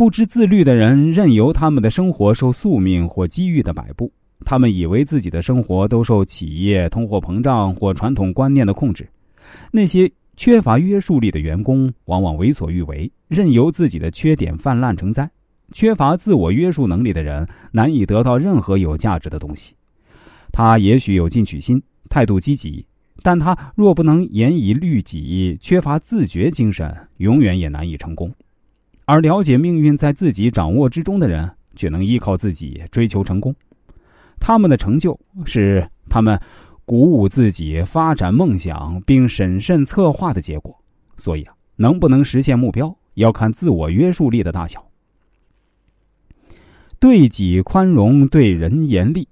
不知自律的人任由他们的生活受宿命或机遇的摆布，他们以为自己的生活都受企业通货膨胀或传统观念的控制。那些缺乏约束力的员工往往为所欲为，任由自己的缺点泛滥成灾。缺乏自我约束能力的人难以得到任何有价值的东西。他也许有进取心，态度积极，但他若不能严以律己，缺乏自觉精神，永远也难以成功。而了解命运在自己掌握之中的人，却能依靠自己追求成功。他们的成就是他们鼓舞自己发展梦想并审慎策划的结果。所以啊，能不能实现目标，要看自我约束力的大小。对己宽容，对人严厉，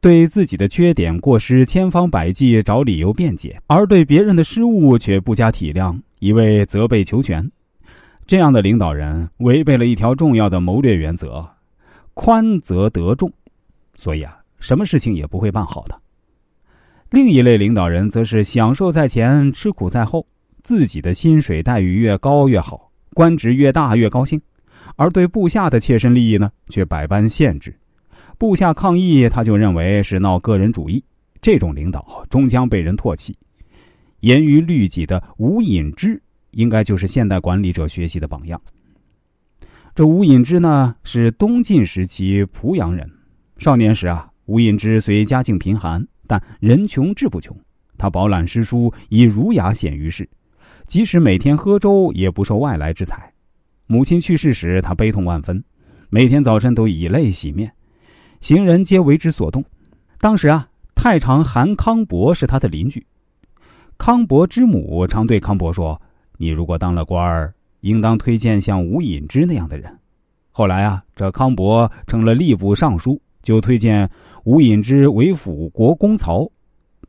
对自己的缺点过失千方百计找理由辩解，而对别人的失误却不加体谅，一味责备求全，这样的领导人违背了一条重要的谋略原则：宽则得众。所以啊，什么事情也不会办好的。另一类领导人则是享受在前，吃苦在后，自己的薪水待遇越高越好，官职越大越高兴。而对部下的切身利益呢，却百般限制。部下抗议，他就认为是闹个人主义。这种领导终将被人唾弃。严于律己的吴隐之，应该就是现代管理者学习的榜样。这吴隐之呢，是东晋时期濮阳人。少年时啊，吴隐之虽家境贫寒，但人穷志不穷。他饱览诗书，以儒雅显于世。即使每天喝粥，也不受外来之财。母亲去世时，他悲痛万分，每天早晨都以泪洗面，行人皆为之所动。当时啊，太常韩康伯是他的邻居，康伯之母常对康伯说：“你如果当了官儿，应当推荐像吴隐之那样的人。”后来啊，这康伯成了吏部尚书，就推荐吴隐之为辅国公曹。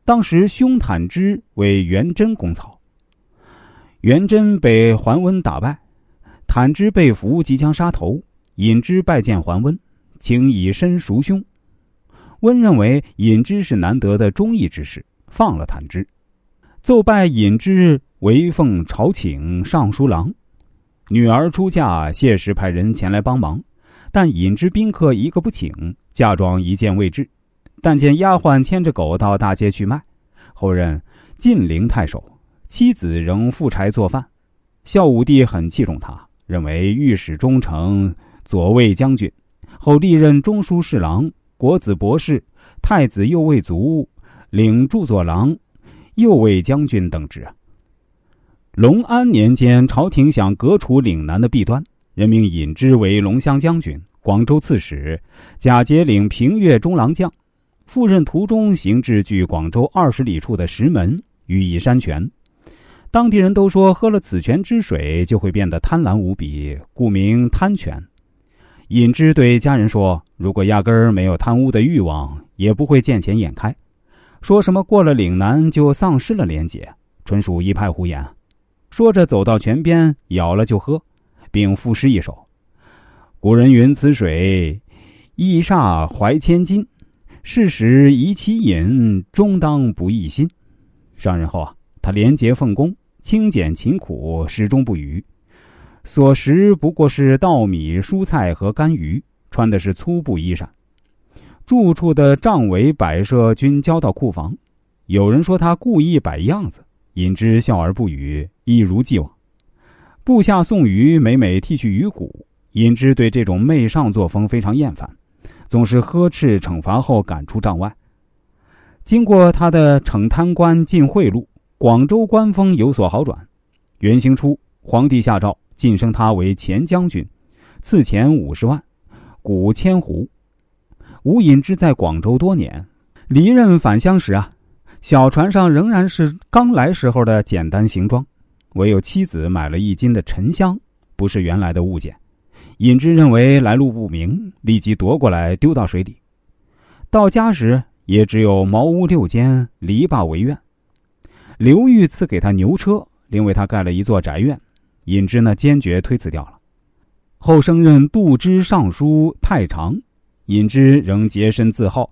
当时兄坦之为元贞公曹，元贞被桓温打败。坦之被俘，即将杀头。隐之拜见桓温，请以身赎兄。温认为隐之是难得的忠义之士，放了坦之，奏拜尹之为奉朝请尚书郎。女儿出嫁，谢时派人前来帮忙，但尹之宾客一个不请，嫁妆一件未至。但见丫鬟牵着狗到大街去卖。后任晋陵太守，妻子仍负柴做饭。孝武帝很器重他。认为御史中丞、左卫将军，后历任中书侍郎、国子博士、太子右卫卒、领著作郎、右卫将军等职啊。隆安年间，朝廷想革除岭南的弊端，任命尹之为龙骧将军、广州刺史，假节领平越中郎将。赴任途中，行至距广州二十里处的石门，予以山泉。当地人都说，喝了此泉之水就会变得贪婪无比，故名贪泉。尹之对家人说：“如果压根儿没有贪污的欲望，也不会见钱眼开。说什么过了岭南就丧失了廉洁，纯属一派胡言。”说着走到泉边，舀了就喝，并赋诗一首：“古人云此水，易煞怀千金。事时宜其饮，终当不易心。”上任后啊，他廉洁奉公。清简勤苦，始终不渝。所食不过是稻米、蔬菜和干鱼，穿的是粗布衣裳。住处的帐帷摆设均交到库房。有人说他故意摆样子，引之笑而不语，一如既往。部下送鱼，每每剃去鱼骨，引之对这种媚上作风非常厌烦，总是呵斥惩罚后赶出帐外。经过他的惩贪官进贿赂。广州官风有所好转，元兴初，皇帝下诏晋升他为前将军，赐钱五十万，古千斛。吴隐之在广州多年，离任返乡时啊，小船上仍然是刚来时候的简单行装，唯有妻子买了一斤的沉香，不是原来的物件。尹之认为来路不明，立即夺过来丢到水里。到家时也只有茅屋六间，篱笆为院。刘裕赐给他牛车，另为他盖了一座宅院。尹之呢，坚决推辞掉了。后升任度支尚书太常，尹之仍洁身自好，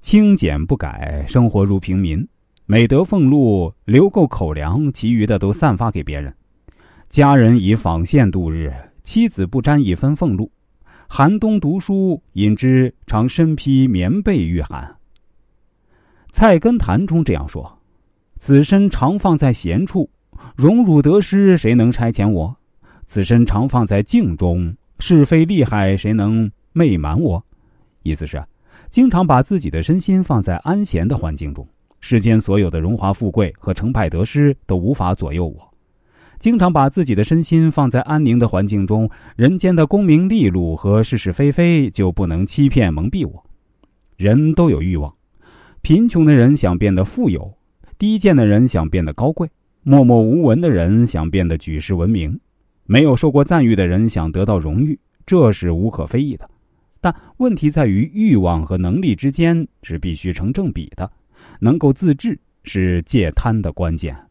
清简不改，生活如平民。每得俸禄，留够口粮，其余的都散发给别人。家人以纺线度日，妻子不沾一分俸禄。寒冬读书，尹之常身披棉被御寒。《菜根谭》中这样说：“此身常放在闲处，荣辱得失，谁能差遣我？此身常放在静中，是非利害，谁能媚瞒我？”意思是，经常把自己的身心放在安闲的环境中，世间所有的荣华富贵和成败得失都无法左右我。经常把自己的身心放在安宁的环境中，人间的功名利禄和是是非非就不能欺骗蒙蔽我。人都有欲望，贫穷的人想变得富有，低贱的人想变得高贵，默默无闻的人想变得举世闻名，没有受过赞誉的人想得到荣誉，这是无可非议的。但问题在于欲望和能力之间是必须成正比的，能够自制是戒贪的关键。